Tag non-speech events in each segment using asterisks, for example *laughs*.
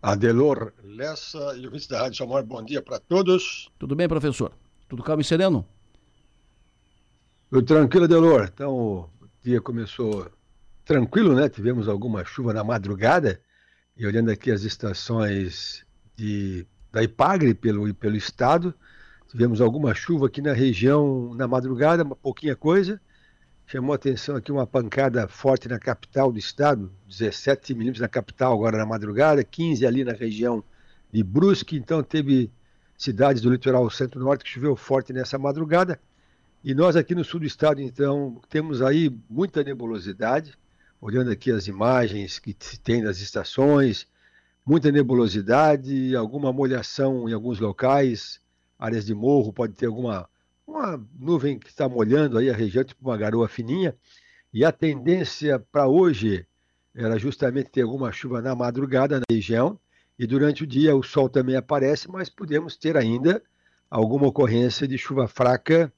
Adelor Lessa e o vice da Rádio Samor, bom dia para todos. Tudo bem, professor? Tudo calmo e sereno? Tudo tranquilo, Adelor. Então, o dia começou tranquilo, né? Tivemos alguma chuva na madrugada e olhando aqui as estações de, da Ipagre pelo, pelo estado, tivemos alguma chuva aqui na região na madrugada, uma pouquinha coisa, Chamou a atenção aqui uma pancada forte na capital do estado, 17 milímetros na capital agora na madrugada, 15 ali na região de Brusque, então teve cidades do litoral centro-norte que choveu forte nessa madrugada. E nós aqui no sul do estado, então, temos aí muita nebulosidade, olhando aqui as imagens que se tem das estações, muita nebulosidade, alguma molhação em alguns locais, áreas de morro, pode ter alguma uma nuvem que está molhando aí a região, tipo uma garoa fininha, e a tendência para hoje era justamente ter alguma chuva na madrugada na região, e durante o dia o sol também aparece, mas podemos ter ainda alguma ocorrência de chuva fraca,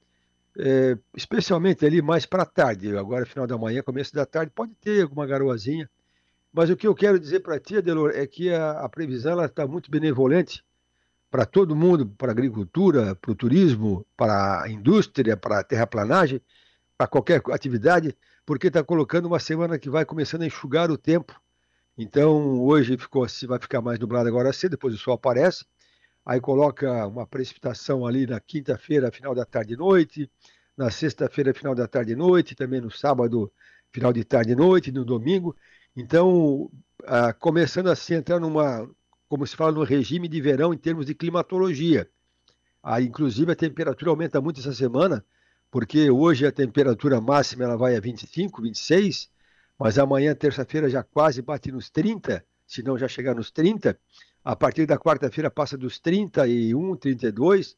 é, especialmente ali mais para tarde, agora final da manhã, começo da tarde, pode ter alguma garoazinha, mas o que eu quero dizer para ti, Adelor, é que a, a previsão está muito benevolente, para todo mundo, para a agricultura, para o turismo, para a indústria, para a terraplanagem, para qualquer atividade, porque está colocando uma semana que vai começando a enxugar o tempo. Então, hoje ficou assim, vai ficar mais nublado agora cedo, depois o sol aparece, aí coloca uma precipitação ali na quinta-feira, final da tarde e noite, na sexta-feira, final da tarde e noite, também no sábado, final de tarde e noite, no domingo. Então, ah, começando assim a entrar numa, como se fala no regime de verão em termos de climatologia. Ah, inclusive a temperatura aumenta muito essa semana, porque hoje a temperatura máxima ela vai a 25, 26, mas amanhã, terça-feira, já quase bate nos 30, se não já chegar nos 30. A partir da quarta-feira passa dos 31, 32,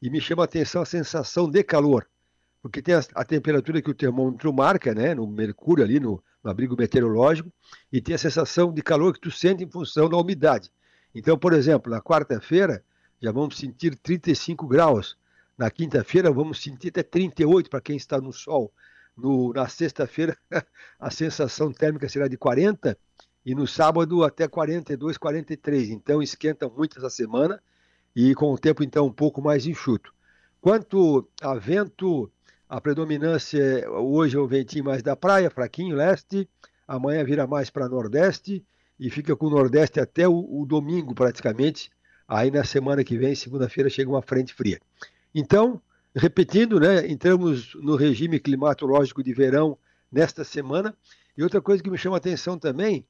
e me chama a atenção a sensação de calor, porque tem a, a temperatura que o termômetro marca, né, no mercúrio ali, no, no abrigo meteorológico, e tem a sensação de calor que tu sente em função da umidade. Então, por exemplo, na quarta-feira já vamos sentir 35 graus. Na quinta-feira vamos sentir até 38 para quem está no sol. No, na sexta-feira *laughs* a sensação térmica será de 40 e no sábado até 42, 43. Então esquenta muito essa semana e com o tempo então um pouco mais enxuto. Quanto a vento, a predominância hoje é o ventinho mais da praia, fraquinho, leste, amanhã vira mais para nordeste e fica com o Nordeste até o, o domingo praticamente. Aí na semana que vem, segunda-feira, chega uma frente fria. Então, repetindo, né, entramos no regime climatológico de verão nesta semana. E outra coisa que me chama a atenção também,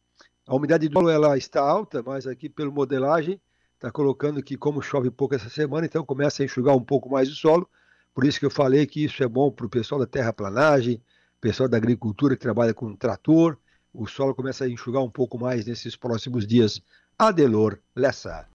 a umidade do solo ela está alta, mas aqui pelo modelagem está colocando que como chove pouco essa semana, então começa a enxugar um pouco mais o solo. Por isso que eu falei que isso é bom para o pessoal da terraplanagem, pessoal da agricultura que trabalha com trator, o solo começa a enxugar um pouco mais nesses próximos dias. Adelor Lessa.